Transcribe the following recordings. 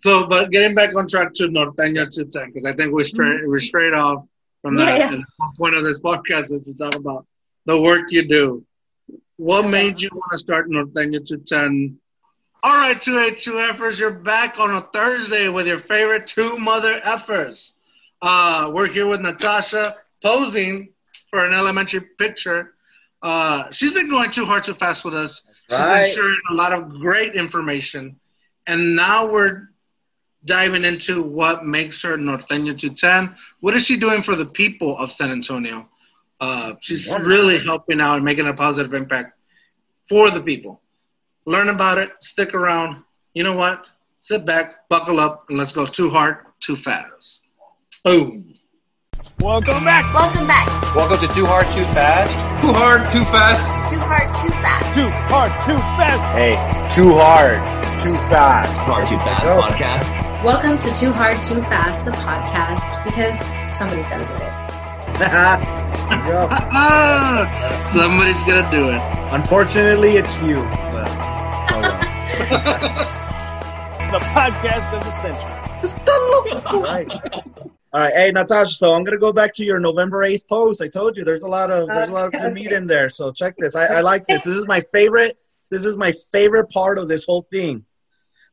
so, but getting back on track to Norteño 210, because I think we're straight, we're straight off from that. Yeah, yeah. The point of this podcast is to talk about the work you do. What made you want to start Norteño 210? All right, 2H2Fers, you're back on a Thursday with your favorite two mother effers. Uh, we're here with Natasha posing for an elementary picture. Uh, she's been going too hard, too fast with us. She's Right. been sharing a lot of great information. And now we're diving into what makes her Norteño 210. What is she doing for the people of San Antonio? Uh, she's Wonderful. really helping out and making a positive impact for the people. Learn about it, stick around. You know what? Sit back, buckle up, and let's go too hard, too fast. Boom. Welcome back. Welcome back. Welcome to Too Hard, Too Fast. Too hard, too fast. Too hard, too fast. Too hard, too fast. Hey, too hard, too fast. Too Hard, too fast podcast. Welcome to Too Hard, Too Fast, the podcast, because somebody's got to do it. Go. Somebody's gonna do it. Unfortunately, it's you. But, oh well. The podcast of the century. All right. All right. Hey, Natasha. So I'm gonna go back to your November 8th post. I told you there's a lot of there's a lot of good meat in there. So check this. I, I like this. This is my favorite. This is my favorite part of this whole thing.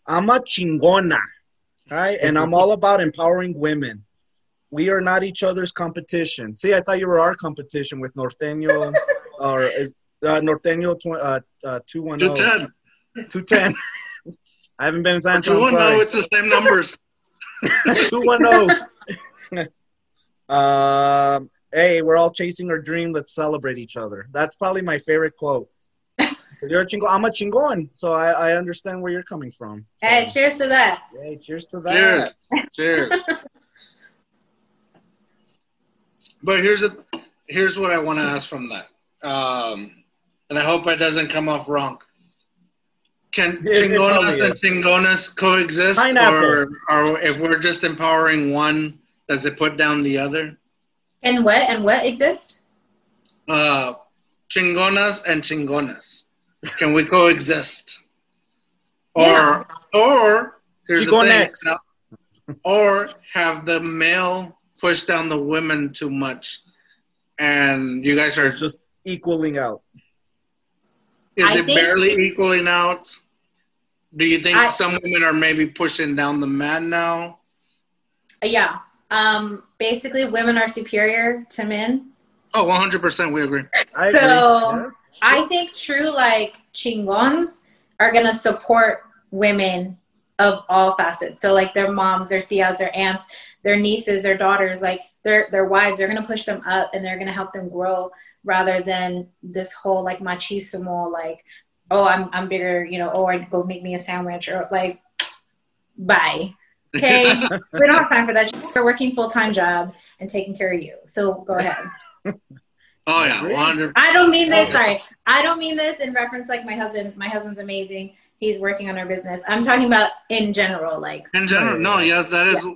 I'm a chingona, right? And I'm all about empowering women. We are not each other's competition. See, I thought you were our competition with Norteño or is uh, Norteño tw- uh, uh, 210. 210. 210. I haven't been in San Antonio. 210, it's the same numbers. 210. um, hey, we're all chasing our dream. Let's celebrate each other. That's probably my favorite quote. 'Cause You're a chingo. I'm a chingon, so I, I understand where you're coming from. So, Hey, cheers to that. hey, cheers to that. Cheers. Cheers. But here's a, here's what I want to ask from that, um, and I hope it doesn't come off wrong. Can it chingonas probably and chingonas coexist, Pineapple. or, or if we're just empowering one, does it put down the other? And what and what exist? Uh, chingonas and chingonas, can we coexist? Or Yeah. or here's the Chigonex. thing, or have the male push down the women too much, and you guys are It's just equaling out. is I it think- barely equaling out? Do you think I- some women are maybe pushing down the man now? Yeah. Um, basically, women are superior to men. Oh, 100% we agree. I So, agree. Yeah. I think true like chingons are gonna support women of all facets. So like their moms, their tias, their aunts, their nieces, their daughters, like their their wives, they're gonna push them up and they're gonna help them grow rather than this whole like machismo like, oh I'm I'm bigger, you know, or go make me a sandwich or like bye. Okay. we don't have time for that. We're working full time jobs and taking care of you. So go ahead. Oh yeah, Agree. 100. I don't mean this. Okay. Sorry, I don't mean this in reference like my husband. My husband's amazing. He's working on our business. I'm talking about in general. Like, In general, no, yes, that is. Yeah.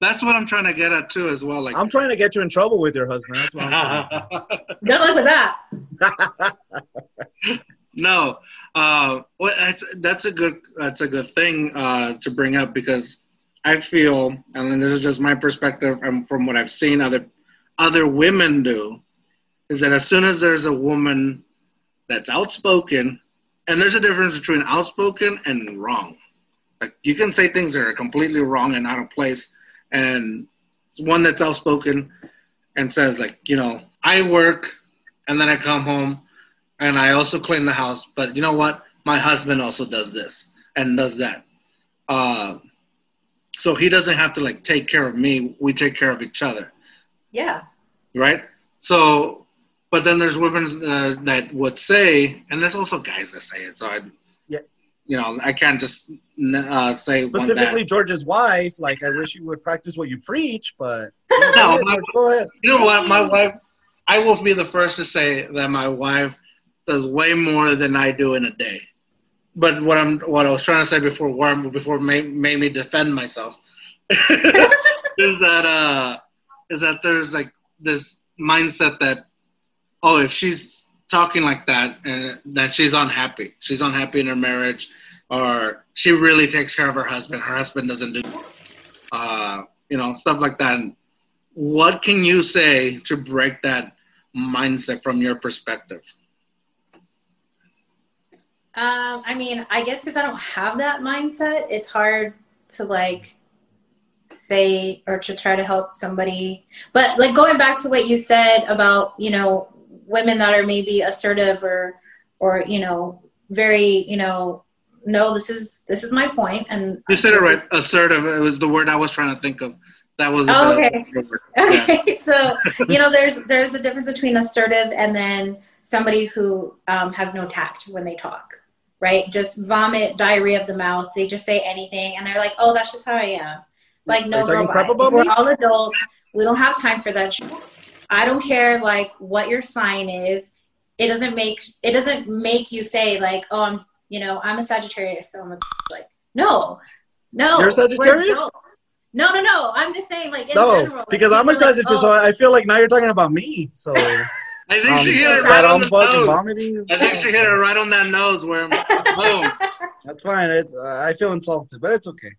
That's what I'm trying to get at too, as well. Like, I'm trying to get you in trouble with your husband. That's what I'm good luck with that. no, uh, well, that's that's a good that's a good thing uh, to bring up because I feel, and then this is just my perspective and from what I've seen other other women do, is that as soon as there's a woman that's outspoken, and there's a difference between outspoken and wrong. Like you can say things that are completely wrong and out of place, and it's one that's outspoken and says like, you know, I work and then I come home and I also clean the house, but you know what? My husband also does this and does that. Uh, so he doesn't have to like take care of me. We take care of each other, Yeah. right? So, but then there's women uh, that would say, and there's also guys that say it. So I, Yeah. you know, I can't just uh, say Specifically, that. George's wife. Like, I wish you would practice what you preach, but No, my- go ahead. You know what? My wife, I will be the first to say that my wife does way more than I do in a day. But what I'm, what I was trying to say before, Warren, before made, made me defend myself, is that uh, is that there's like this mindset that, oh, if she's talking like that, and that she's unhappy, she's unhappy in her marriage, or she really takes care of her husband. Her husband doesn't do, uh, you know, stuff like that. And what can you say to break that mindset from your perspective? Um, I mean, I guess because I don't have that mindset, it's hard to like say or to try to help somebody. But like going back to what you said about, you know, women that are maybe assertive or or, you know, very, you know, no, this is this is my point and You said it this is- right. Assertive. It was the word I was trying to think of. That was Oh, okay. Yeah. Okay, so you know, there's there's a difference between assertive and then somebody who um, has no tact when they talk, right? Just vomit, diarrhea of the mouth. They just say anything, and they're like, "Oh, that's just how I am." Like, Are no, girl, crap bye. about we're me? all adults. We don't have time for that. Shit. I don't care like what your sign is. It doesn't make it doesn't make you say like, "Oh, I'm you know I'm a Sagittarius, so I'm a like." No, no. You're a Sagittarius? No, no, no. I'm just saying, like, in No, general. because I'm a people are like, Sagittarius, oh, so I feel like now you're talking about me. So I think um, she hit it right on I'm the nose. vomiting. I think she hit it right on that nose. Where boom. That's fine. It's, uh, I feel insulted, but it's okay.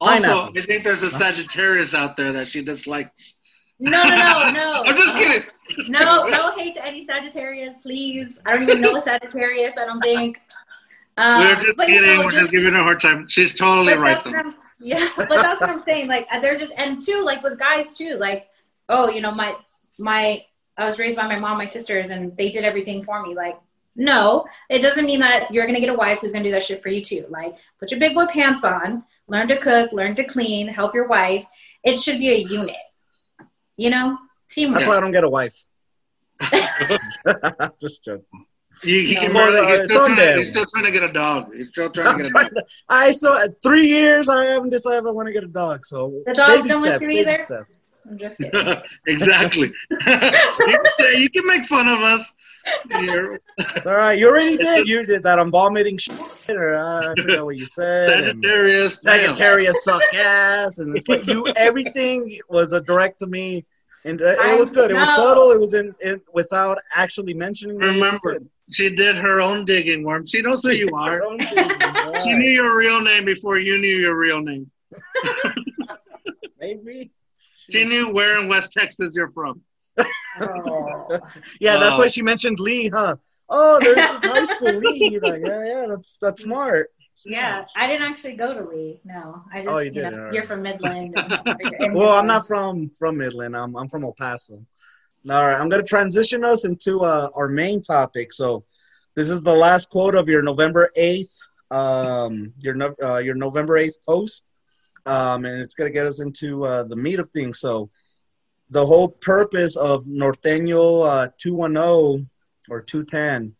Also, I think there's a Sagittarius out there that she dislikes. No, no, no, no. I'm just kidding. Just No, kidding. no hate to any Sagittarius, please. I don't even know a Sagittarius. I don't think. Um, We're just but, you kidding. know, We're just giving her a hard time. She's totally right. Though. yeah, but that's what I'm saying. Like they're just and two, like with guys too. Like, oh, you know, my my I was raised by my mom, my sisters, and they did everything for me. Like, no, it doesn't mean that you're gonna get a wife who's gonna do that shit for you too. Like, put your big boy pants on, learn to cook, learn to clean, help your wife. It should be a unit. You know, teamwork. That's why I don't get a wife. Just joking. He, he No. can Well, barely, uh, he's, still trying, he's still trying to get a dog. He's still trying to I'm get a dog. to, I still at three years I haven't decided if I want to get a dog. So The dogs baby don't want you either? steps. I'm just kidding. exactly. you, can you can make fun of us. You're It's all right. You already did. You did that. I'm vomiting shit, or uh, I forgot what you said. Sagittarius. damn. Sagittarius suck ass, and it's like you. Everything was a direct to me, and uh, it was good. It was subtle. It was in, in without actually mentioning. it. It Remember. She did her own digging, Worm. She knows who you are. All right. She knew your real name before you knew your real name. Maybe. She knew where in West Texas you're from. Oh. Yeah, that's why she mentioned Lee, huh? Oh, there's this high school Lee. Like, yeah, yeah, that's that's smart. Yeah, I didn't actually go to Lee. No, I just Oh, you you, did, know alright. you're from Midland. and- or you're in Well, I'm not from from Midland. I'm I'm from El Paso. All right, I'm gonna transition us into uh, our main topic. So, this is the last quote of your November eighth, um, your uh, your November eighth post, um, and it's gonna get us into uh, the meat of things. So, the whole purpose of Norteño uh, 210 or 210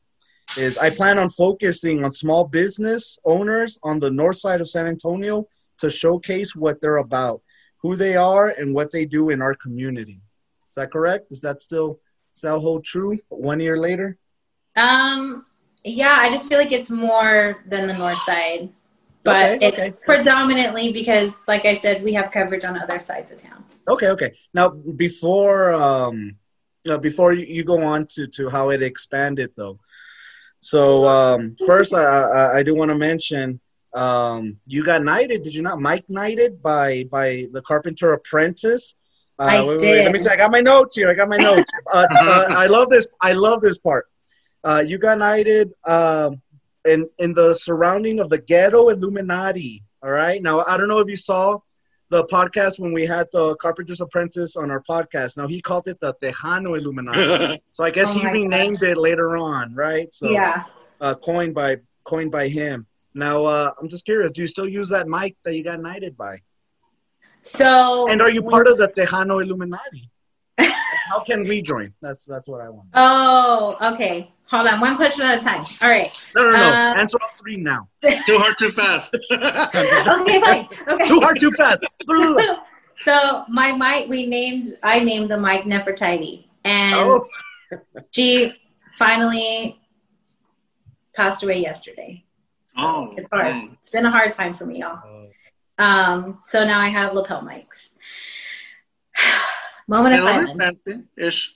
is I plan on focusing on small business owners on the north side of San Antonio to showcase what they're about, who they are, and what they do in our community. Is that correct? Is that still does that hold true? One year later. Um, yeah, I just feel like it's more than the north side, but Okay, it's okay. predominantly because, like I said, we have coverage on other sides of town. Okay, okay. Now before um, uh, before you, go on to to how it expanded though. So um, first, I I, I do want to mention um, you got knighted. Did you not? Mike knighted by by the Carpenter Apprentice. Uh, I Let me did. see. I got my notes here. I got my notes. uh, uh, I love this. I love this part. Uh, you got knighted um, in in the surrounding of the ghetto Illuminati. All right. Now I don't know if you saw the podcast when we had the Carpenter's Apprentice on our podcast. Now he called it the Tejano Illuminati. So I guess Oh he my renamed it later on, right? So yeah. uh, coined by coined by him. Now uh, I'm just curious. Do you still use that mic that you got knighted by? So And are you part of the Tejano Illuminati? How can we join? That's that's what I want. Oh, okay. Hold on, one question at a time. All right. No, no, no. Uh, Answer all three now. too hard, too fast. Okay, fine. Okay. Too hard, too fast. so my mic, we named, I named the mic Nefertiti, and oh, she finally passed away yesterday. So Oh, it's hard. dang. It's been a hard time for me, y'all. Um, so now I have lapel mics. Moment of Hey, those are silence. fancy-ish.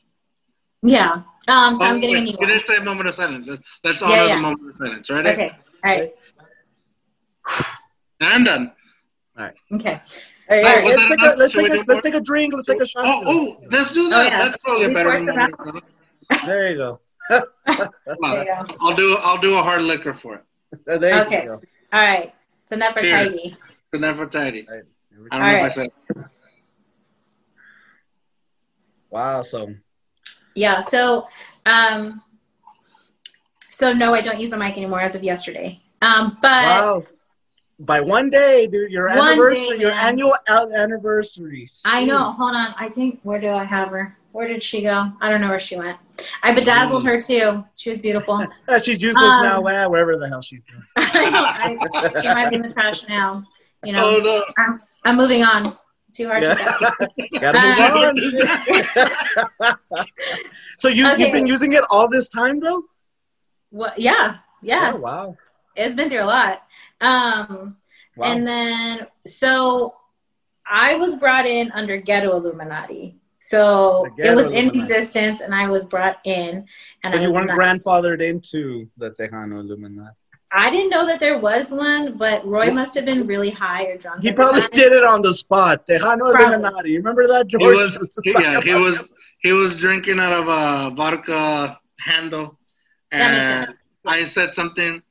Yeah. Um, so Oh, I'm getting a wait, new you one. didn't say moment of silence. Let's, let's honor yeah. the moment of silence, right? Okay. All right. I'm done. All right. Okay. Hey, All right, hey, let's take a let's take a let's take a drink. Let's take a shot. Oh, oh, let's do that. Oh, yeah. That's probably a better pour some moment. There you go. There you go. I'll do I'll do a hard liquor for it. There you Okay. go. All right. It's enough for Cheers. tidy. The Nefertiti. Right. I don't All know right. if I said. Wow. So Yeah. So, um, so no, I don't use the mic anymore as of yesterday. Um, but wow. By one day, dude, your anniversary, day, your annual an- anniversary. I know. Hold on. I think where do I have her? Where did she go? I don't know where she went. I bedazzled her too. She was beautiful. She's useless Um, now. Well, wherever the hell she's. I know. I, she might be in the trash now. You know, Oh no! I'm, I'm moving on. Too hard Yeah. to get. Um, so you Okay. you've been using it all this time though? What? Yeah, yeah. Oh, wow. It's been through a lot. Um, Wow. And then, so I was brought in under Ghetto Illuminati. So it was in existence, and I was brought in. And so I you weren't not- grandfathered into the Tejano Illuminati. I didn't know that there was one, but Roy must have been really high or drunk. He probably time. did it on the spot. Tejano Probably. Illuminati. You remember that, He George? was yeah he was he was drinking out of a vodka handle, That makes and sense. I said something.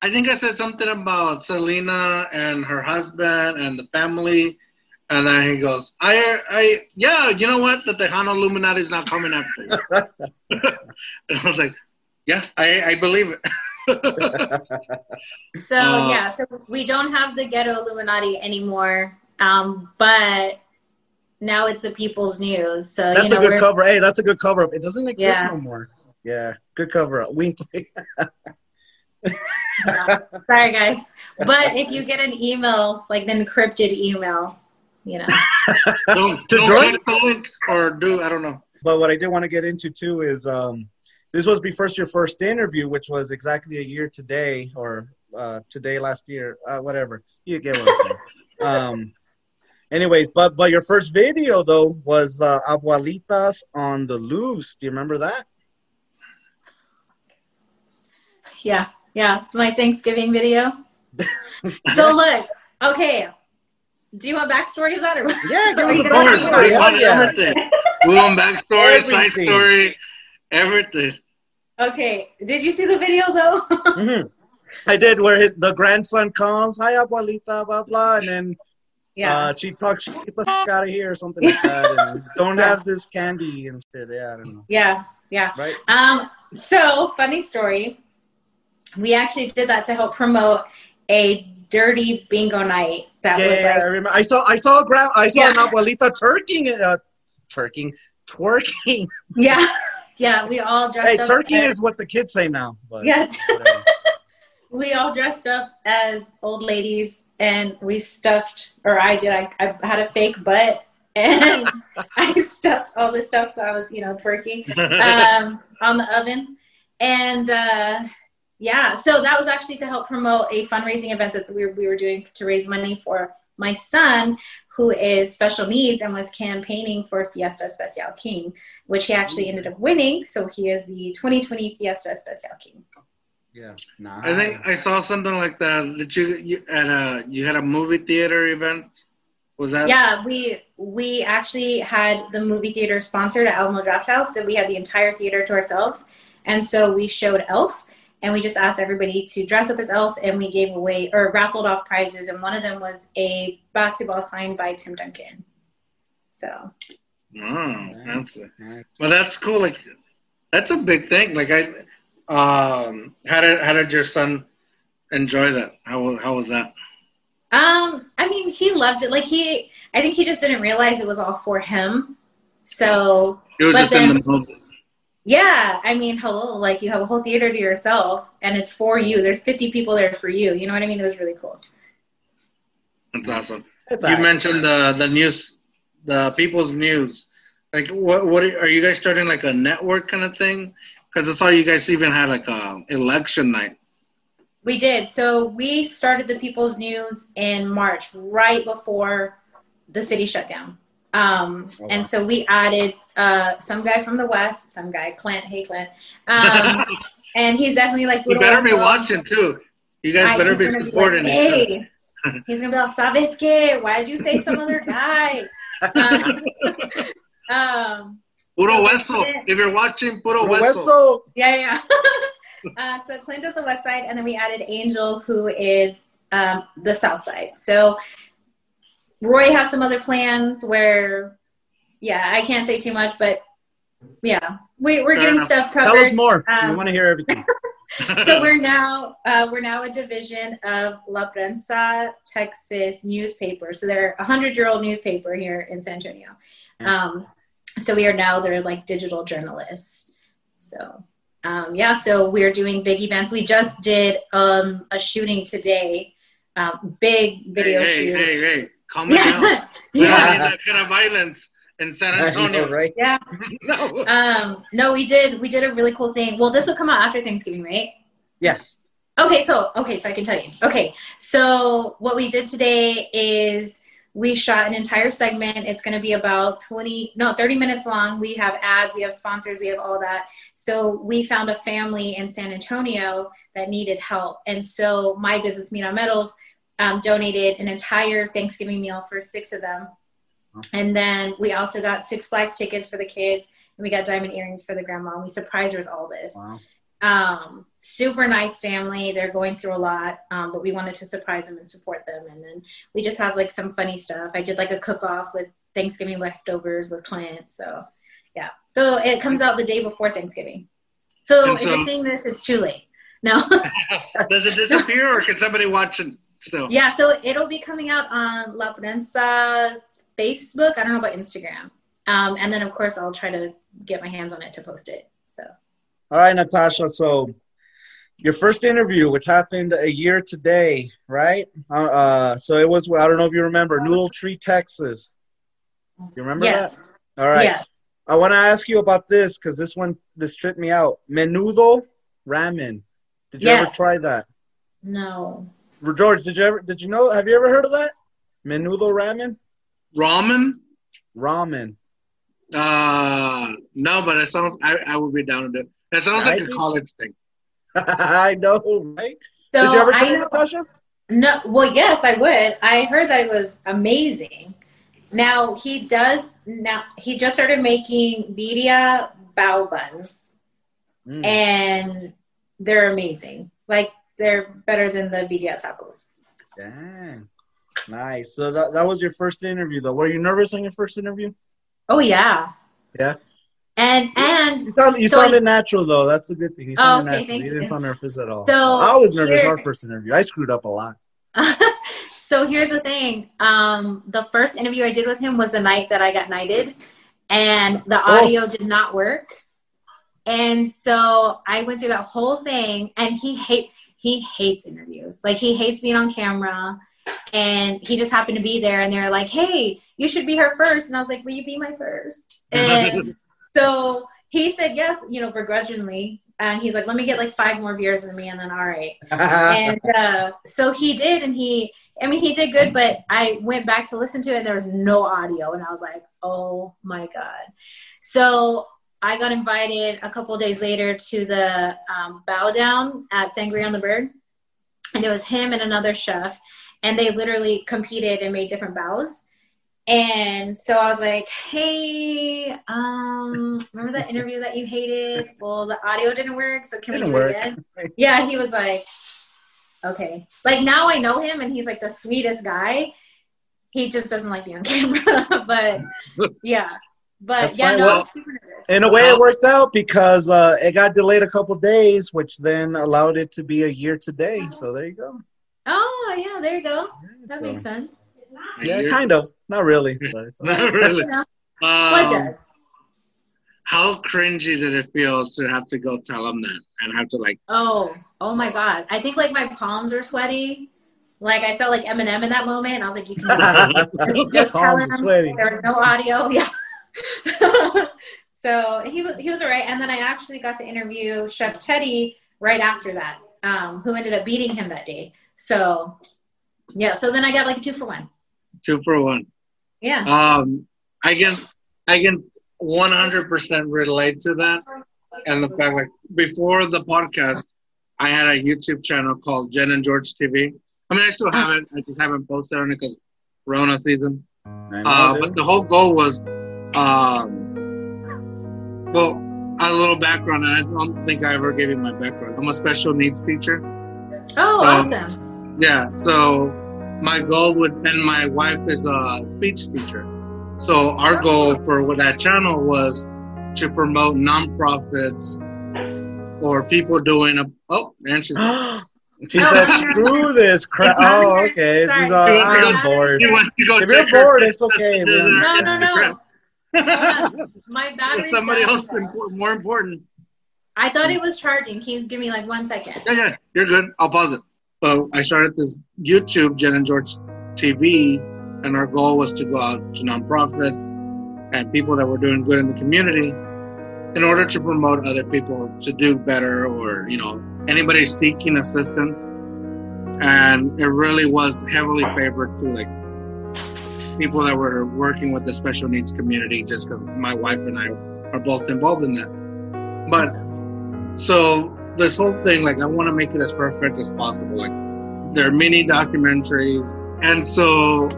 I think I said something about Selena and her husband and the family, and then he goes, "I, I, yeah, you know what? The Tejano Illuminati is not coming after you." and I was like, "Yeah, I, I believe it." So Uh, yeah, so we don't have the Ghetto Illuminati anymore, um, but now it's the People's News. So That's you know, a good cover. Hey, that's a good cover up. It doesn't exist Yeah. no more. Yeah, good cover up. Wink. Sorry, guys. But if you get an email, like an encrypted email, you know, don't To don't join? click the link or do I don't know. But what I did want to get into too is um, this was be first your first interview, which was exactly a year today or uh, today last year, uh, whatever. You get what I'm saying. um, anyways, but but your first video though was the abuelitas on the loose. Do you remember that? yeah, yeah, my Thanksgiving video. so look, okay. Do you want backstory of that or what? Yeah, give us a Of Of course, backstory. we want yeah. everything. We want backstory, side story, everything. Okay, did you see the video though? Mhm. I did where his, the grandson comes, hi abuelita, blah blah, and then yeah. uh, she talks, get the fuck out of here or something like that, and don't Yeah. have this candy and shit. Yeah, I don't know. yeah, yeah. Right? Um, so funny story. We actually did that to help promote a dirty bingo night that yeah, was I like remember. I saw, I saw, a gra- I saw an Yeah. abuelita turking, uh, turking, twerking. yeah, yeah. We all dressed Hey, up. turking as- is what the kids say now. But yeah. we all dressed up as old ladies and we stuffed or i did i, I had a fake butt and i stuffed all this stuff so i was you know twerking um, on the oven and uh, yeah so that was actually to help promote a fundraising event that we were, we were doing to raise money for my son who is special needs and was campaigning for fiesta especial king which he actually ended up winning so he is the 2020 fiesta especial king yeah, nah. I think I saw something like that. Did you, you at a you had a movie theater event? Was that? Yeah, we we actually had the movie theater sponsored at Alamo Drafthouse, so we had the entire theater to ourselves, and so we showed Elf, and we just asked everybody to dress up as Elf, and we gave away or raffled off prizes, and one of them was a basketball signed by Tim Duncan. So Oh, that's it. Right. Well, that's cool. Like, that's a big thing. Like, I, um, how did how did your son enjoy that? How how was that? Um, I mean, he loved it. Like he, I think he just didn't realize it was all for him. So He was But just in then- the moment. Yeah, I mean, hello, like you have a whole theater to yourself, and it's for you. There's 50 people there for you. You know what I mean? It was really cool. That's awesome. It's You all right. mentioned the the news, the People's News. Like, what what are you guys starting like a network kind of thing? Because I saw you guys even had like a election night. We did. So we started the People's News in March, right before the city shut down. Um, Oh, wow. And so we added uh, some guy from the West, some guy, Clint. Hey, Clint. Um, and he's definitely like, You better be Russell. watching too. You guys I- better be gonna be supporting like, hey, he's gonna be like, "Sabes qué? Why did you say some other guy?" Uh, um, Puro So hueso. If you're watching, puro Puro hueso. hueso. yeah, yeah. uh, so Clint does the west side, and then we added Angel, who is um, the south side. So Roy has some other plans where, yeah, I can't say too much, but yeah, we, we're Fair getting enough. stuff Tell us covered. more. we Um, want to hear everything. so we're now uh, we're now a division of La Prensa Texas newspaper. So they're a hundred year old newspaper here in San Antonio. Um, so we are now they're like digital journalists. So um, yeah, so we're doing big events. We just did um, a shooting today, um, big video hey, hey, shoot. hey, hey, calm it down. yeah, We don't yeah, need that kind of violence in San I know, Antonio. right? yeah. no. Um, no, we did we did a really cool thing. Well, this will come out after Thanksgiving, right? Yes. Okay, so okay, so I can tell you. Okay, so what we did today is we shot an entire segment. It's going to be about 20 no, 30 minutes long. We have ads, we have sponsors, we have all that. So we found a family in San Antonio that needed help. And so my business Meat on Metals um, donated an entire Thanksgiving meal for 6 of them. And then we also got Six Flags tickets for the kids and we got diamond earrings for the grandma. And we surprised her with all this Wow. um, super nice family. They're going through a lot, um, but we wanted to surprise them and support them. And then we just have like some funny stuff. I did like a cook off with Thanksgiving leftovers with clients. So yeah, so it comes out the day before Thanksgiving. So And if you're seeing this, it's too late. No, Does it disappear or can somebody watch it still? yeah. So it'll be coming out on La Prensa's Facebook. I don't know about Instagram. Um, and then of course I'll try to get my hands on it to post it. So All right, Natasha. So your first interview, which happened a year today, right? Uh, uh, so it was. I don't know if you remember, Noodle Tree, Texas. You remember yes, that? All right. yes. I want to ask you about this because this one this tripped me out. Menudo ramen. Did you ever try that? No. George, did you ever? Did you know? Have you ever heard of that? Menudo ramen. Ramen? Ramen. Uh, no, but it sounds. I, I would be down to do it. It sounds I like a think- college thing. I know, right? So did you ever I try it, know- Natasha? No, well, yes, I would. I heard that it was amazing. Now he does. Now he just started making birria bao buns, Mm. and they're amazing. Like they're better than the birria tacos. Dang. Nice. So that, that was your first interview, though. Were you nervous on your first interview? Oh yeah, Yeah. and and You, sound, you So I- sounded natural, though. That's the good thing. You Oh, sounded okay, natural. thank You didn't sound nervous at all. So, I was nervous here- our first interview. I screwed up a lot. so here's the thing. Um, the first interview I did with him was the night that I got knighted, and the Oh. audio did not work. And so I went through that whole thing, and he hate he hates interviews. Like he hates being on camera. And he just happened to be there, and they're like, "Hey, you should be her first. And I was like, "Will you be my first? And so he said yes, you know, begrudgingly. And he's like, "Let me get like five more viewers than me, and then all right." and uh, so he did and he i mean he did good but i went back to listen to it and there was no audio and i was like oh my god so i got invited a couple days later to the um, bow down at Sangria on the Burg and it was him and another chef and they literally competed and made different bows and so I was like, "Hey, um, remember that interview that you hated? Well, the audio didn't work, so can Didn't we do work. it again?" Yeah, he was like, "Okay." Like now I know him, and he's like the sweetest guy. He just doesn't like me on camera, but yeah, but That's yeah, fine. no, Well, I'm super nervous. In a way, it worked out because uh, it got delayed a couple days, which then allowed it to be a year today. So there you go. Oh yeah, there you go. That So- makes sense. Yeah, kind of. Not really. But it's. Not really. You Um, does? how cringy did it feel to have to go tell them that and have to like? Oh, oh my god! I think like my palms are sweaty. Like I felt like Eminem in that moment. I was like, "You can do this." just tell Palms him are sweaty. there was no audio. Yeah. so he was he was alright, and then I actually got to interview Chef Teddy right after that, um, who ended up beating him that day. So yeah, so then I got like a two for one. Two for one. Yeah. Um, I can I can 100% relate to that, and the fact like before the podcast, I had a YouTube channel called Jen and George TV. I mean, I still haven't, I just haven't posted on it because Rona season. Uh, but the whole goal was, um, well, a little background, and I don't think I ever gave you my background. I'm a special needs teacher. Oh, Um, awesome. Yeah, so my goal would, and my wife is a speech teacher. So our goal for that channel was to promote nonprofits or people doing a, oh, and she's, she said, "Screw this crap." Oh, okay. Sorry. She's all, You want me to- I'm bored. she went to go If you're bored, it's okay. No, No, no, My battery's Somebody else more important. I thought it was charging. Can you give me like one second? Yeah, yeah, you're good. I'll pause it. So I started this YouTube, Jen and George TV, and our goal was to go out to nonprofits and people that were doing good in the community in order to promote other people to do better or, you know, anybody seeking assistance. And it really was heavily favored to like people that were working with the special needs community just because my wife and I are both involved in that. But so this whole thing, like, I want to make it as perfect as possible. Like, there are mini documentaries, and so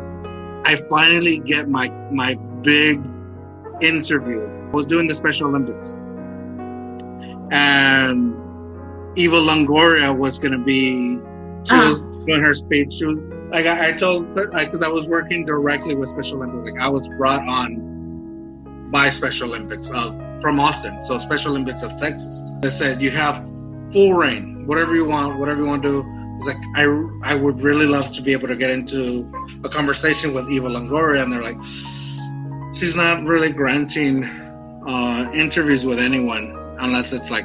I finally get my my big interview. I was doing the Special Olympics, and Eva Longoria was going to be. She Uh-huh. was doing her speech. She was like I, I told because I was working directly with Special Olympics. Like I was brought on by Special Olympics uh, from Austin, so Special Olympics of Texas. They said you have full reign, whatever you want, whatever you want to do. It's like I, I would really love to be able to get into a conversation with Eva Longoria, and they're like, she's not really granting uh, interviews with anyone unless it's like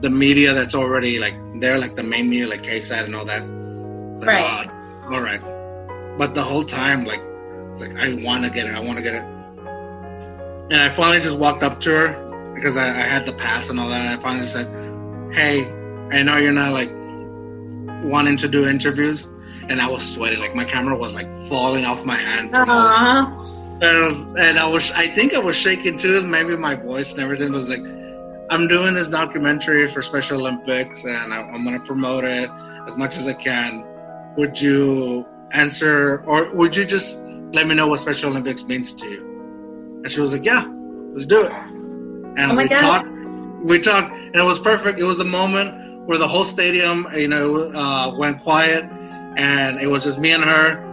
the media that's already like there, like the main media, like KSAT and all that. Like, Right. uh, all right. But the whole time, like, it's like I want to get it. I want to get it. And I finally just walked up to her because I, I had the pass and all that. And I finally said, "Hey, I know you're not like wanting to do interviews." And I was sweating, like my camera was like falling off my hand. Aww. And, I was- and I was, I think I was shaking too. Maybe my voice and everything was like, I'm doing this documentary for Special Olympics and I, I'm going to promote it as much as I can. Would you answer or would you just let me know what Special Olympics means to you? And she was like, yeah, let's do it. And Oh we God. talked, we talked and it was perfect. It was a moment where the whole stadium, you know, uh, went quiet and it was just me and her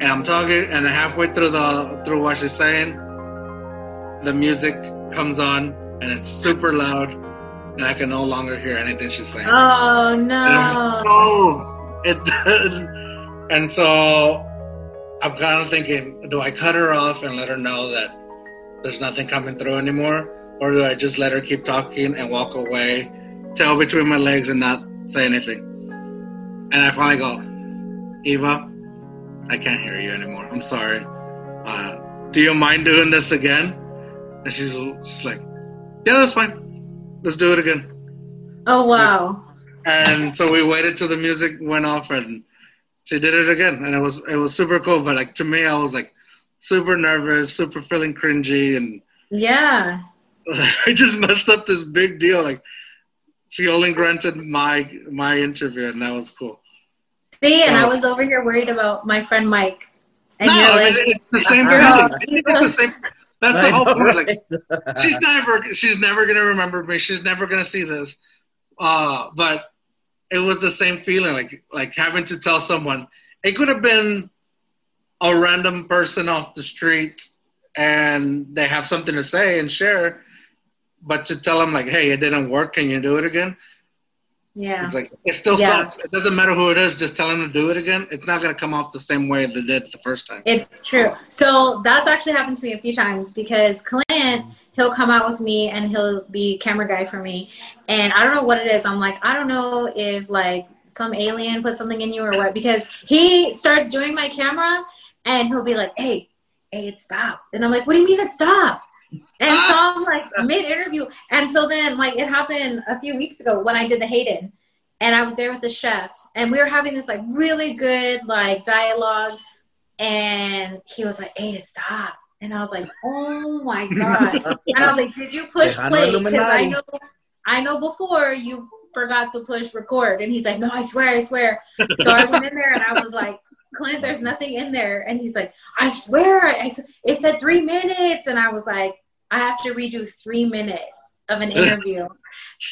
and I'm talking, and halfway through the through what she's saying, the music comes on, and it's super loud, and I can no longer hear anything she's saying. Oh no. It, and so I'm kind of thinking, do I cut her off and let her know that there's nothing coming through anymore, or do I just let her keep talking and walk away, tail between my legs, and not say anything? And I finally go, Eva, I can't hear you anymore. I'm sorry. Uh, do you mind doing this again? And she's like, Yeah, that's fine. Let's do it again. Oh wow. And so we waited till the music went off, and she did it again, and it was it was super cool. But like to me, I was like super nervous, super feeling cringy, and Yeah. I just messed up this big deal. Like she only granted my my interview, and that was cool. See, and I was over here worried about my friend Mike. And no, you're I like, it's the same Girl, feeling. It's the same. That's the whole point. Like she's never she's never gonna remember me. She's never gonna see this. Uh, but it was the same feeling, like like having to tell someone. It could have been a random person off the street, and they have something to say and share. But to tell them like, "Hey, it didn't work. Can you do it again?" yeah. It's like it still Yeah. sucks. It doesn't matter who it is. Just tell them to do it again. It's not gonna come off the same way they did the first time. It's true. So that's actually happened to me a few times because Clint, he'll come out with me and he'll be camera guy for me. And I don't know what it is. I'm like, I don't know if like some alien put something in you or what because he starts doing my camera and he'll be like, hey, hey, it stopped. And I'm like, what do you mean it stopped? And so I'm like mid interview. And so then like it happened a few weeks ago when I did the Hayden and I was there with the chef and we were having this like really good like dialogue and he was like, "Hey, stop!" And I was like, "Oh my god!" and I was like, "Did you push play?" Because I know, I know before you forgot to push record. And he's like, no, I swear, I swear. So I went in there and I was like, Clint, there's nothing in there. And he's like, I swear, I, it said three minutes. And I was like, I have to redo three minutes of an interview.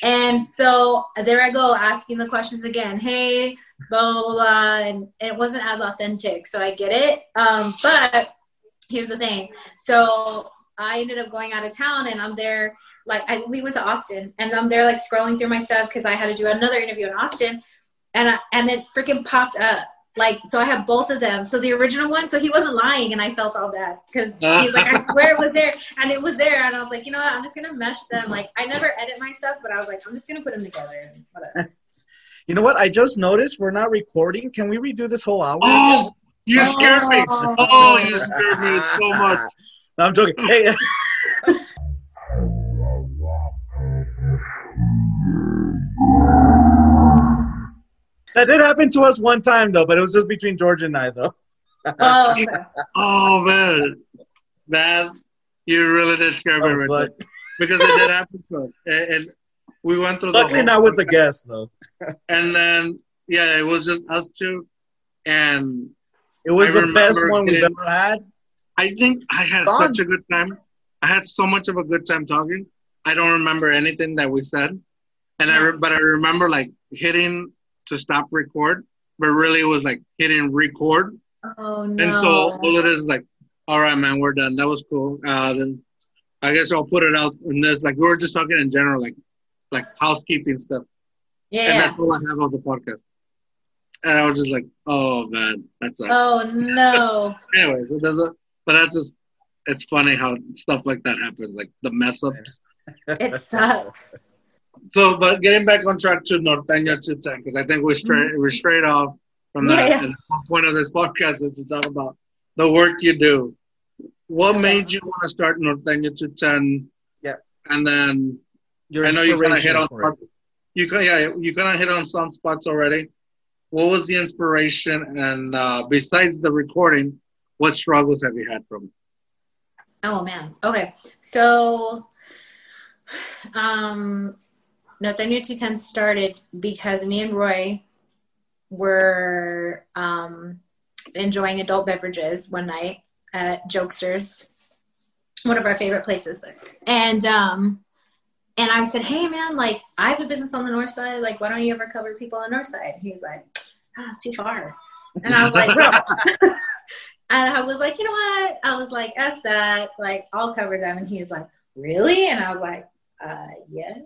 and so there I go asking the questions again. Hey, blah, blah, blah. And, and it wasn't as authentic. So I get it. Um, but here's the thing. So I ended up going out of town and I'm there. Like I, we went to Austin and I'm there like scrolling through my stuff because I had to do another interview in Austin and I, and it freaking popped up like so I have both of them. So the original one, so he wasn't lying, and I felt all bad because he's like, I swear it was there, and it was there, and I was like, you know what, I'm just gonna mesh them. Like I never edit my stuff, but I was like, I'm just gonna put them together. And whatever. You know what? I just noticed we're not recording. Can we redo this whole hour? Oh, you oh. scared me. Oh. Oh, you scared me so much. No, I'm joking. Hey, that did happen to us one time though, but it was just between George and I though. Oh, okay. Oh man, that you really did scare me right like- because it did happen to us, and, and we went through. the Luckily, not with the guest though. And then yeah, it was just us two, and It was I the best one we've ever had. I think I had Gone. such a good time. I had so much of a good time talking. I don't remember anything that we said, and I re- but I remember like hitting to stop record, but really it was like hitting record, Oh no. and so all it is is like, all right, man, we're done. That was cool. Uh, then I guess I'll put it out in this. Like we were just talking in general, like like housekeeping stuff, Yeah. and yeah. that's all I have of the podcast. And I was just like, oh man, that's sucks. Oh no. anyways, it doesn't. But that's just. It's funny how stuff like that happens, like the mess ups. It sucks. So, but getting back on track to Norteño 210, because I think we're straight we're mm-hmm. straight off from that. yeah. And the point of this podcast is to talk about the work you do. What made you want to start Norteño 210? Yeah. And then Your I know you kind of hit on it. you kind yeah you kind of hit on some spots already. What was the inspiration? And uh, besides the recording, what struggles have you had from? Oh man. Okay. So um Norteño 210 started because me and Roy were um enjoying adult beverages one night at Jokesters, one of our favorite places. And um and I said, Hey man, like I have a business on the north side, like why don't you ever cover people on the north side? He's like, Ah, it's too far. And I was like, bro. and I was like, you know what? I was like, F that. Like, I'll cover them. And he's like, really? And I was like, uh, yes.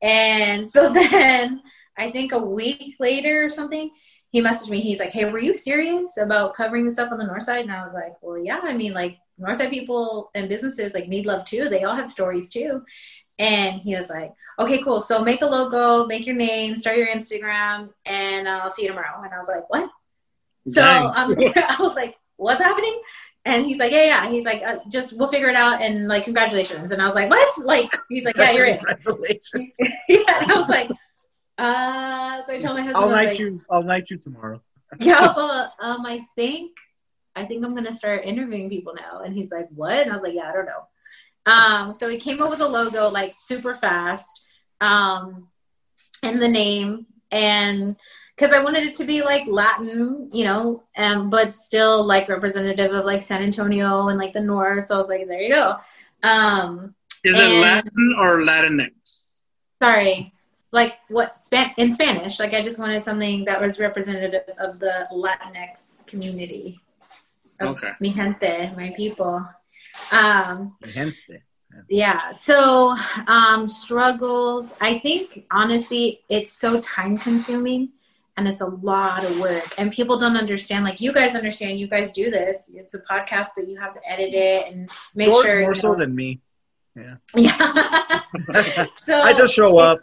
And so then I think a week later or something, he messaged me. He's like, hey, were you serious about covering the stuff on the north side? And I was like, well, yeah. I mean, like, north side people and businesses like need love too. They all have stories too. And he was like, okay, cool. So make a logo, make your name, start your Instagram, and I'll see you tomorrow. And I was like, what? So um, I was like, what's happening? And he's like, yeah, yeah. He's like, uh, just we'll figure it out. And like, congratulations. And I was like, what? Like, he's like, yeah, you're in. Congratulations. yeah. And I was like, uh, so I told my husband, I'll I was night like, you. I'll night you tomorrow. yeah, all, um, I think, I think I'm gonna start interviewing people now. And he's like, what? And I was like, yeah, I don't know. Um, so he came up with a logo like super fast, um, and the name, and because I wanted it to be like Latin, you know, um, but still like representative of like San Antonio and like the North. So I was like, there you go. Um, Is it Latin or Latinx? sorry like what span in spanish like i just wanted something that was representative of the latinx community Okay. mi gente my people um Gente. yeah so um struggles i think honestly it's so time consuming and it's a lot of work and people don't understand like you guys understand you guys do this it's a podcast but you have to edit it and make George sure more you so than me. yeah so I just show up.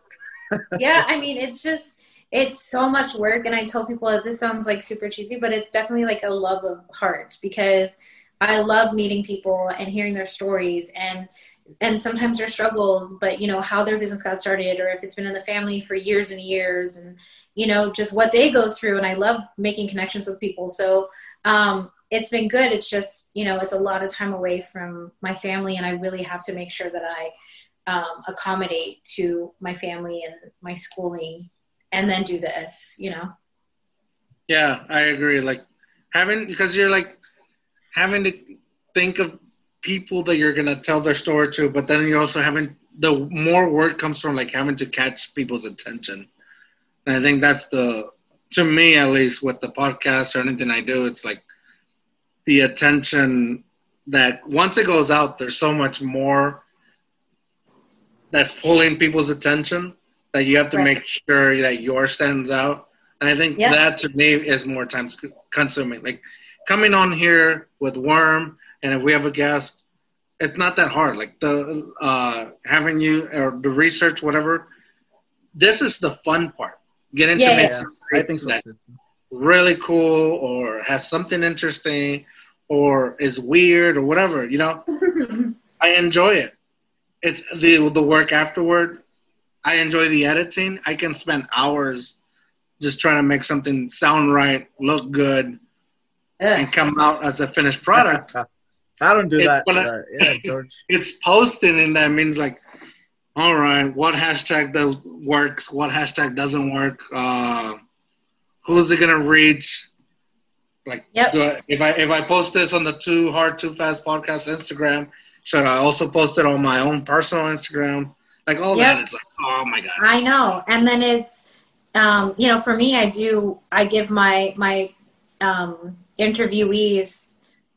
yeah, I mean, it's just it's so much work, and I tell people that this sounds like super cheesy, but it's definitely like a love of heart because I love meeting people and hearing their stories and and sometimes their struggles, but you know how their business got started, or if it's been in the family for years and years, and you know just what they go through. And I love making connections with people, so um, it's been good. It's just you know it's a lot of time away from my family, and I really have to make sure that I um, accommodate to my family and my schooling and then do this you know Yeah, I agree. Like having because you're like having to think of people that you're gonna tell their story to, but then you're also having the more work comes from like having to catch people's attention. And I think that's the to me at least with the podcast or anything I do, it's like the attention that once it goes out, there's so much more that's pulling people's attention that you have to Right. make sure that yours stands out. And I think Yeah. that to me is more time consuming. Like coming on here with Worm, and if we have a guest, it's not that hard. Like the uh, having you or the research, whatever. This is the fun part. Getting Yeah, to make yeah. something I think so really cool or has something interesting or is weird or whatever. You know, I enjoy it. It's the the work afterward. I enjoy the editing. I can spend hours just trying to make something sound right, look good, And come out as a finished product. I don't do It- that. but uh, yeah, George. it's posting, and that means like, all right, what hashtag that works, what hashtag doesn't work, uh, who's it gonna reach? Like, Yep. I, if I if I post this on the Too Hard Too Fast podcast Instagram, should I also post it on my own personal Instagram? Like all Yep. that, it's like, oh my god. I know. And then it's, um, you know, for me, I do, I give my, my, um, interviewees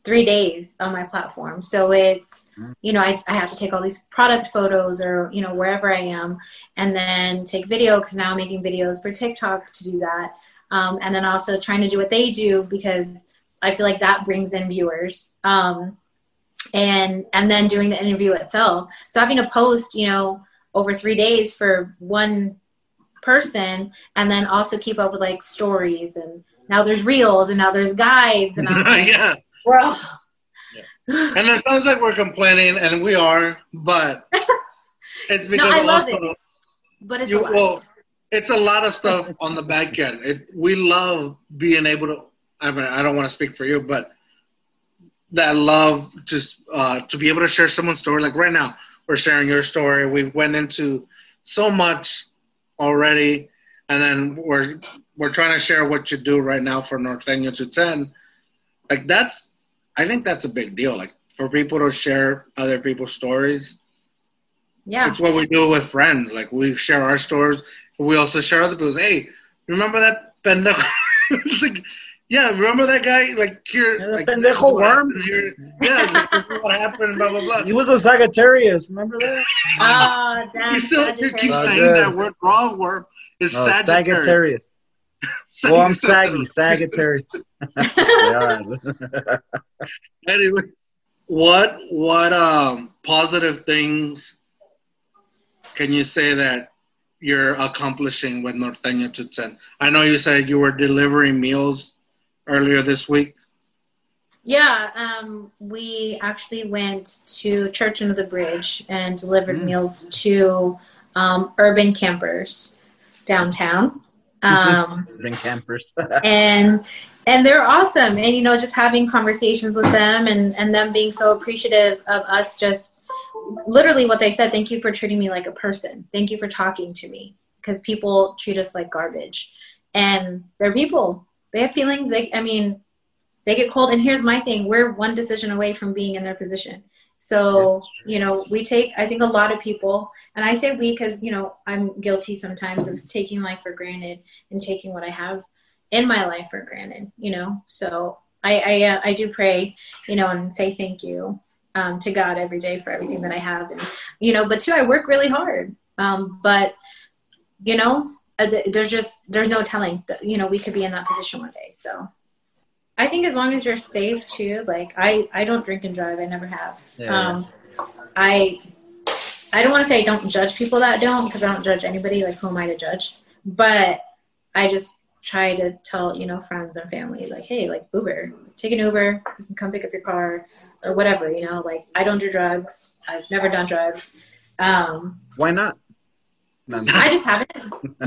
three days on my platform. So it's, you know, I, I have to take all these product photos or, you know, wherever I am and then take video because now I'm making videos for TikTok to do that. Um, and then also trying to do what they do because I feel like that brings in viewers. Um, and, and then doing the interview itself. So having to post, you know, over three days for one person and then also keep up with like stories and now there's reels and now there's guides and I'm like, yeah, bro and it sounds like we're complaining, and we are, but it's because I love also, it. but it's You, a lot. well, it's a lot of stuff on the back end. It, we love being able to. I mean, I don't want to speak for you, but that love just uh, to be able to share someone's story. Like right now, we're sharing your story. We went into so much already, and then we're we're trying to share what you do right now for Norteño 210. Like that's, I think that's a big deal. Like for people to share other people's stories yeah it's what we do with friends. Like we share our stories, but we also share other people's. Hey, remember that pendejo? like, yeah, remember that guy? Like here, Yeah, like, pendejo this is what worm? Here. Yeah, like, this is what happened. Blah blah blah. He was a Sagittarius. Remember that? ah You damn still you keep Sagittarius. Oh, saying good. that word wrong. Word it's No, Sagittarius. Sagittarius. Well, I'm saggy. Sagittarius. Yeah, all right. Anyways, what what um positive things can you say that you're accomplishing with Norteño 210? I know you said you were delivering meals earlier this week. Yeah, um, we actually went to Church Under the Bridge and delivered Mm. meals to um, urban campers downtown. Um, Bring campers. and and they're awesome. And you know just having conversations with them and and them being so appreciative of us just literally what they said thank you for treating me like a person. Thank you for talking to me. Because people treat us like garbage. And they're people. They have feelings. They i mean they get cold. And here's my thing. We're one decision away from being in their position so you know we take i think a lot of people and i say we because you know i'm guilty sometimes of taking life for granted and taking what i have in my life for granted, you know. So I I, uh, I do pray, you know, and say thank you um, to God every day for everything that I have, and you know. But too, I work really hard. Um, but you know, uh, there's just there's no telling. You know, we could be in that position one day. So I think as long as you're safe too. Like I I don't drink and drive. I never have. Yeah. Um, I I don't want to say I don't judge people that don't because I don't judge anybody. Like who am I to judge? But I just try to tell you know friends and family like hey like uber take an uber you can come pick up your car or whatever you know like i don't do drugs i've never done drugs um Why not? No, no. i just haven't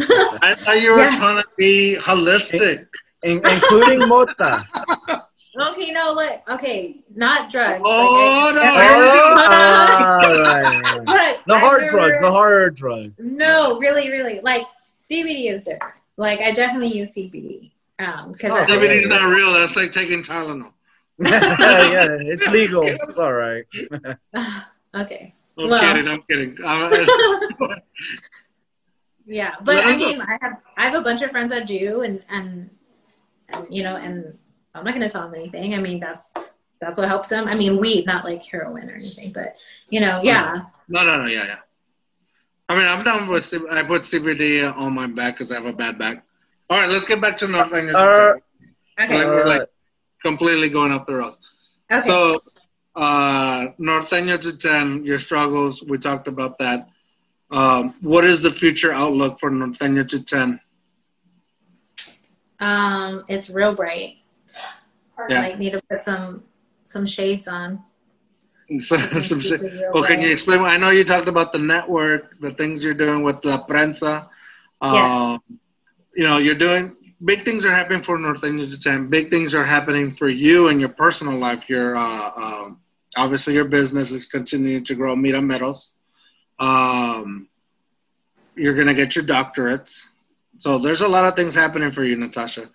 I thought you were Yeah. trying to be holistic. In- including Mota. Okay, no, look. Okay, not drugs. Oh, Like, no. Oh, all right. But The hard never- drugs, the hard drugs. No, really, really. Like CBD is different. Like I definitely use CBD um because Oh, CBD is not real. That's like taking Tylenol. yeah, it's legal. It's all right. okay. I'm Well. kidding. I'm kidding. Uh, yeah, but I mean, I have I have a bunch of friends that do, and and, and you know, and I'm not gonna tell them anything. I mean, that's that's what helps them. I mean, weed, not like heroin or anything, but you know, yeah. no, no, no. Yeah, yeah. I mean, I'm done with. C- I put CBD on my back because I have a bad back. All right, let's get back to North Anglia. Uh, Okay. Like, we're Uh, like completely going up the rails. okay. So, uh, Norteño 210, your struggles, we talked about that. Um, what is the future outlook for Norteño 210? Um, it's real bright. Yeah. Like need to put some some shades on. So, some shit. Well, can you explain? I know you talked about the network, the things you're doing with La Prensa. Uh, You know, you're doing big things are happening for Norteño 210. Big things are happening for you in your personal life. Your uh, um, obviously your business is continuing to grow. Mira Metals. Um, you're gonna get your doctorates. So there's a lot of things happening for you, Natasha.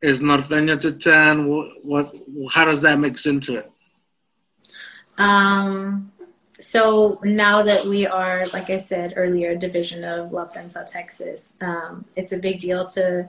Is Norteño 210? What, what? How does that mix into it? Um, so now that we are, like I said earlier, a division of La Prensa, Texas, um, it's a big deal to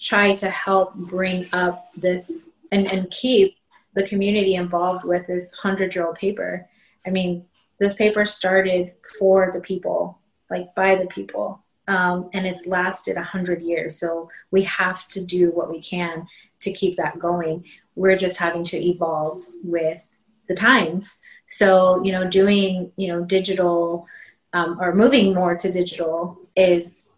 try to help bring up this and, and keep the community involved with this hundred year old paper. I mean, this paper started for the people, like by the people, um, and it's lasted a hundred years. So we have to do what we can to keep that going. We're just having to evolve with the times. So, you know, doing, you know, digital um, or moving more to digital is,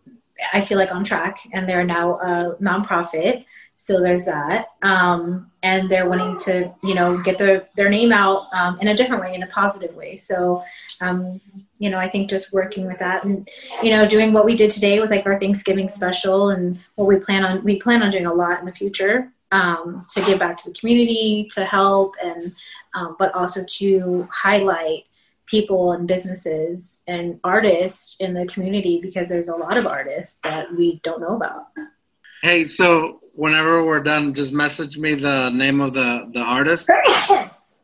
I feel like on track and they're now a nonprofit. So there's that. Um, and they're wanting to, you know, get their, their name out um, in a different way, in a positive way. So, um, you know, I think just working with that and, you know, doing what we did today with like our Thanksgiving special and what we plan on, we plan on doing a lot in the future um, to give back to the community, to help, and um, but also to highlight people and businesses and artists in the community because there's a lot of artists that we don't know about. Hey, so whenever we're done, just message me the name of the the artist.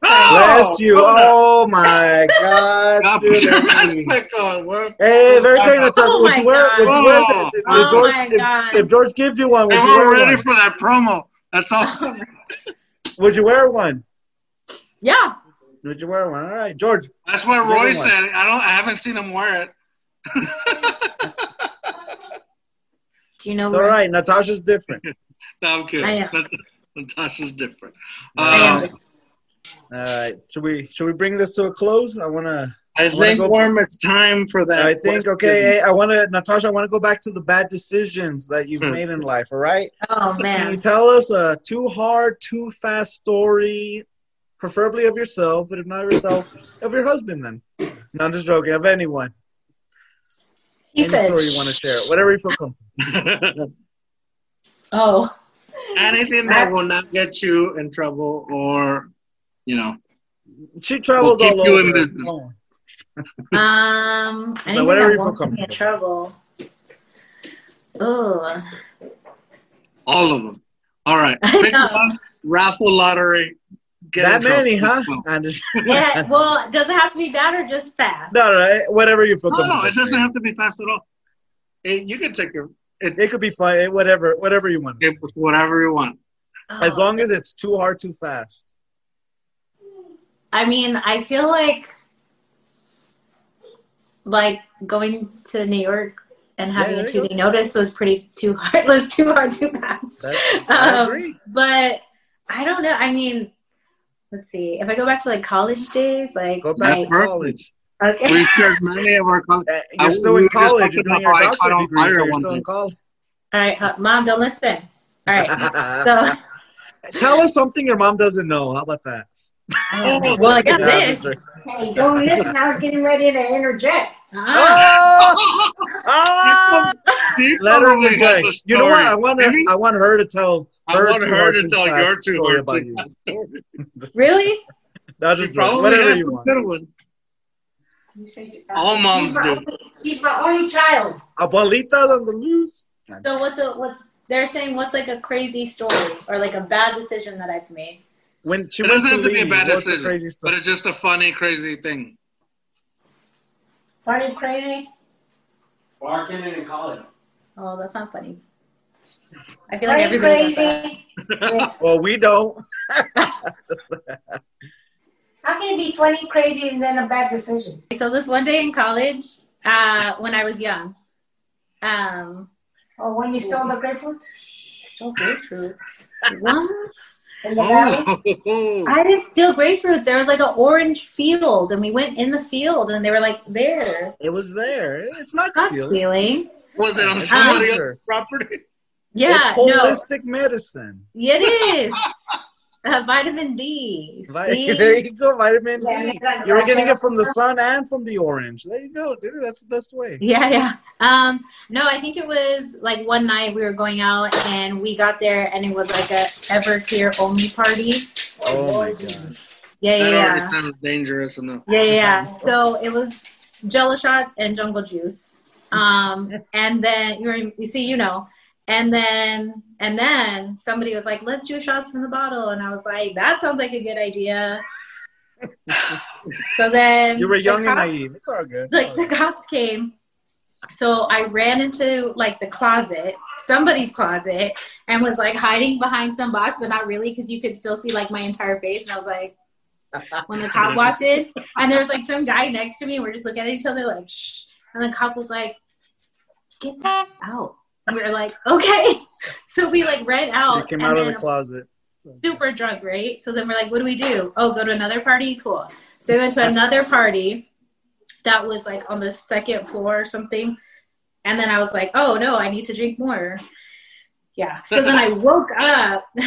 Oh! Bless you. Oh my God. God, put your that's me. on. We're, Hey, very good. Natasha. Oh my you wear, would you wear God. if, if Oh George, my if- God. if, George gives you one, would and you we're wear ready one? for that promo. That's all. Oh Would you wear one? yeah. Would you wear one? All right, George. That's what Roy him one. said. I don't. I haven't seen him wear it. Do you know All where? right, Natasha's different. no, I'm kidding. I am. Natasha's different. I am Um, All right, should we should we bring this to a close? I want to. I wanna think, go- Worm, it's time for that. I think question. okay. Hey, I want to, Natasha. I want to go back to the bad decisions that you've Hmm. made in life. All right. Oh man. Can you tell us a too hard, too fast story, preferably of yourself, but if not yourself, of your husband? Then. No, I'm just joking. Of anyone. He Any said. story you want to share, whatever you feel comfortable. Oh. Anything that will not get you in trouble or, you know. She travels We'll keep all you over. in business. Um. Anything whatever you feel won't put me in comfortable. trouble. Oh. All of them. All right. Pick one. Raffle lottery. Get That many, huh? No, I'm just, Yeah. Well, does it have to be bad or just fast? no, no, whatever you feel no, no, it doesn't have to be fast at all. Hey, you can take your it, It could be fun. eh, Whatever, whatever you want. it whatever you want. As Oh, long as it's too hard, too fast. I mean, I feel like like going to New York and having there a you two day notice was pretty too hard. Was too hard, too fast. That's, I Um, agree. But I don't know. I mean, let's see. If I go back to like college days, like Go back like- to college. okay. We shared many of our college. Uh, I- You're still in college. You're doing your I caught doctorate on degree, so fire you're one still in college. All right, mom, don't listen. All right. So, Tell us something your mom doesn't know. How about that? oh, well, I got this. That's Hey, don't listen. I was getting ready to interject. Oh! Ah! Let her probably has enjoy. You know what? I want Maybe- to. I want her to tell. I her want her to tell your two story about you. Really? That's She just probably whatever has you some want. good ones. All moms she's my, do. only, she's my only child. Abuelita on the loose. So what's a what? They're saying what's like a crazy story or like a bad decision that I've made. When she It doesn't to have to be a bad decision, crazy but it's just a funny, crazy thing. Funny, crazy. Barking and calling. Oh, that's not funny. I feel like Funny, everybody does that. crazy. Well, we don't. How can it be funny, crazy, and then a bad decision? So this one day in college, uh, when I was young, um, Or when you stole the grapefruit stole grapefruits. what? In the oh. valley? Oh, I didn't steal grapefruits. There was like an orange field, and we went in the field, and they were like there. It was there. It's not Not stealing. stealing. was it on It's somebody cancer. else's property? Yeah, it's no, holistic medicine. it is. Uh, vitamin D. Vi- See? there you go, vitamin Yeah, D. and You were like getting that- it from the sun and from the orange. There you go, dude. That's the best way. Yeah, yeah. Um, no, I think it was like one night we were going out and we got there and it was like a Everclear only party. Oh my gosh. Yeah, yeah, That yeah. already sounds dangerous enough. Yeah, yeah, yeah. So it was Jello shots and jungle juice. Um, and then you were, you see, you know, and then and then somebody was like, "Let's do shots from the bottle," and I was like, "That sounds like a good idea." so then You were young and naive. It's all good. Like the cops came. So I ran into like the closet, somebody's closet, and was like hiding behind some box, but not really because you could still see like my entire face. And I was like, when the cop walked in, and there was like some guy next to me, and we're just looking at each other like, shh. And the cop was like, get that out. And we were like, okay. So we like ran out. You came out of the closet. super drunk, right? So then we're like, what do we do? Oh, go to another party? Cool. So we went to another party that was like on the second floor or something. And then I was like, oh no, I need to drink more. Yeah. So then I woke up.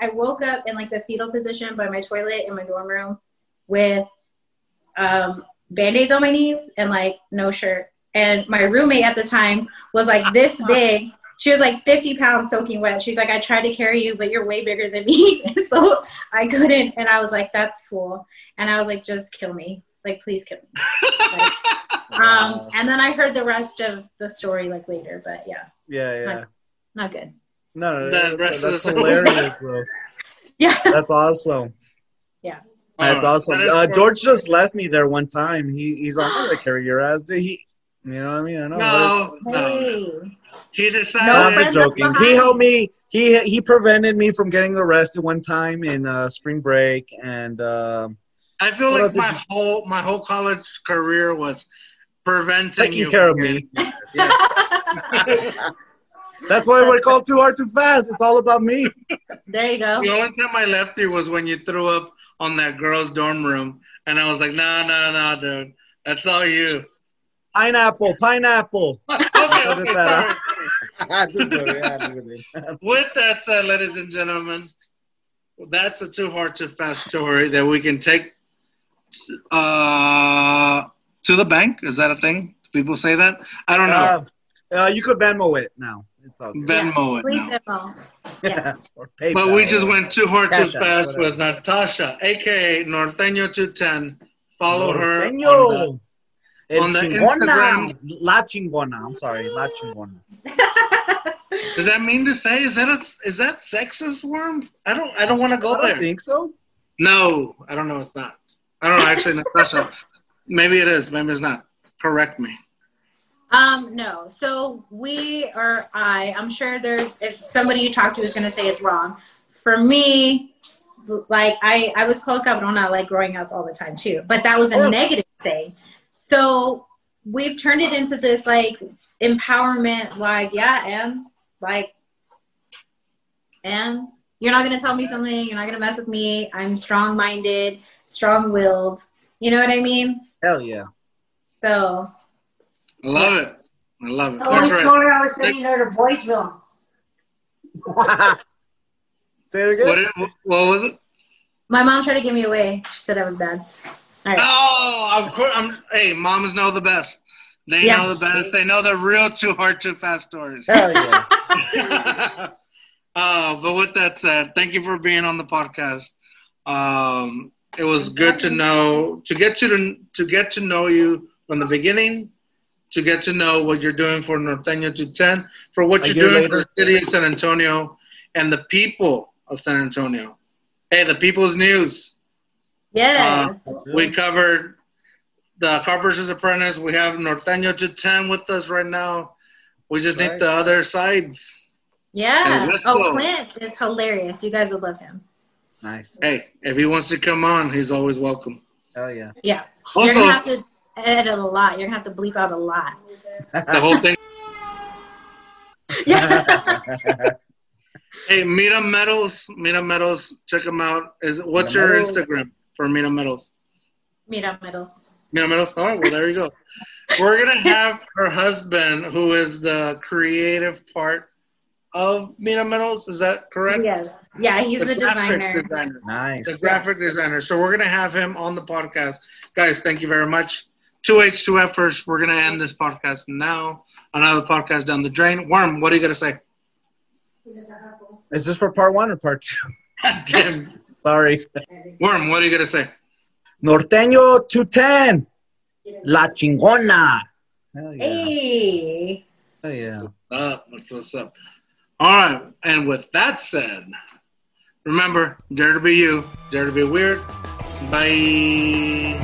I woke up in like the fetal position by my toilet in my dorm room with um, band aids on my knees and like no shirt. And my roommate at the time was like this big. She was like 50 pounds soaking wet. She's like, I tried to carry you, but you're way bigger than me. so I couldn't. And I was like, that's cool. And I was like, just kill me. Like, please kill me. Like, um, and then I heard the rest of the story like later, but yeah, Yeah, yeah. not good. No, no, The no, rest of that's the- hilarious though. Yeah. That's awesome. Yeah. That's awesome. Uh, George just left me there one time. He he's on I'm gonna carry your ass. Dude, he, you know what I mean? I know. No, no. Hey. He No. I'm friends not left joking. He helped me. He he prevented me from getting arrested one time in uh, spring break, and um, I feel like my you- whole my whole college career was preventing taking you care of me. That's why we're called too hard, too fast. It's all about me. there you go. The only time I left you was when you threw up on that girl's dorm room, and I was like, "No, no, no, dude, that's all you." Pineapple, pineapple. okay, okay, is that? sorry. With that said, ladies and gentlemen, that's a too hard to fast story that we can take uh, to the bank. Is that a thing? People say that. I don't know. Uh, uh, you could Venmo it now. It's all good. Venmo it Please now. Venmo. Yeah. or But we just went too hard Cash too fast whatever. with Natasha, aka Norteño 210. Follow her. On El on the chingona. Instagram. La chingona. I'm sorry, la chingona. does that mean to say is that a, is that sexist worm? I don't I don't want to go I don't there. think so. No, I don't know. It's not. I don't know. Actually, Natasha, maybe it is. Maybe it's not. Correct me. Um, no. So we or I, I'm sure there's if somebody you talk to is gonna say it's wrong. For me, like I, I was called cabrona like growing up all the time too, but that was a Oh. negative thing. So we've turned it into this like empowerment, like, yeah, and like and you're not gonna tell me something, you're not gonna mess with me. I'm strong minded, strong willed. You know what I mean? Hell yeah. So I love it. I love it. Oh, That's you right. told her I was sending her to Boysville. Say it again. What, what was it? my mom tried to give me away. She said I was bad. All right. Oh, of course. I'm. Hey, moms know the best. They Yeah. know the best. They know the real too hard, too fast stories. Hell yeah. uh, but with that said, thank you for being on the podcast. Um, it was good to know to get you to to get to know you from the beginning, to get to know what you're doing for Norteño 210, for what A you're year doing for the city of San Antonio and the people of San Antonio. Hey, the People's News. Yes. Uh, we covered the Carpenter's Apprentice. We have Norteño 210 with us right now. We just Right. need the other sides. yeah. Hey, Oh. Clint is hilarious. You guys will love him. Nice. Hey, if he wants to come on, he's always welcome. Oh yeah. Yeah. You're gonna have to edit a lot. You're gonna have to bleep out a lot. the whole thing. Yeah. Hey, Mira Metals, Mira Metals, check them out. Is what's Mira your Metals. Instagram for Mira Metals? Mira Metals. Mira Metals. All right, well there you go. We're gonna have her husband, who is the creative part of Mira Metals. Is that correct? Yes. Yeah, he's the, graphic designer. designer. nice. the graphic designer. So we're gonna have him on the podcast, guys. Thank you very much. Two H two Fers. We're gonna end this podcast now. Another podcast down the drain. Worm, what are you gonna say? Is this for part one or part two? Damn. Sorry. Worm, what are you gonna say? Norteño 210. La chingona. Hell yeah. Hey. Hell yeah. What's Up, what's what's up? All right, and with that said, remember, dare to be you, dare to be weird. Bye.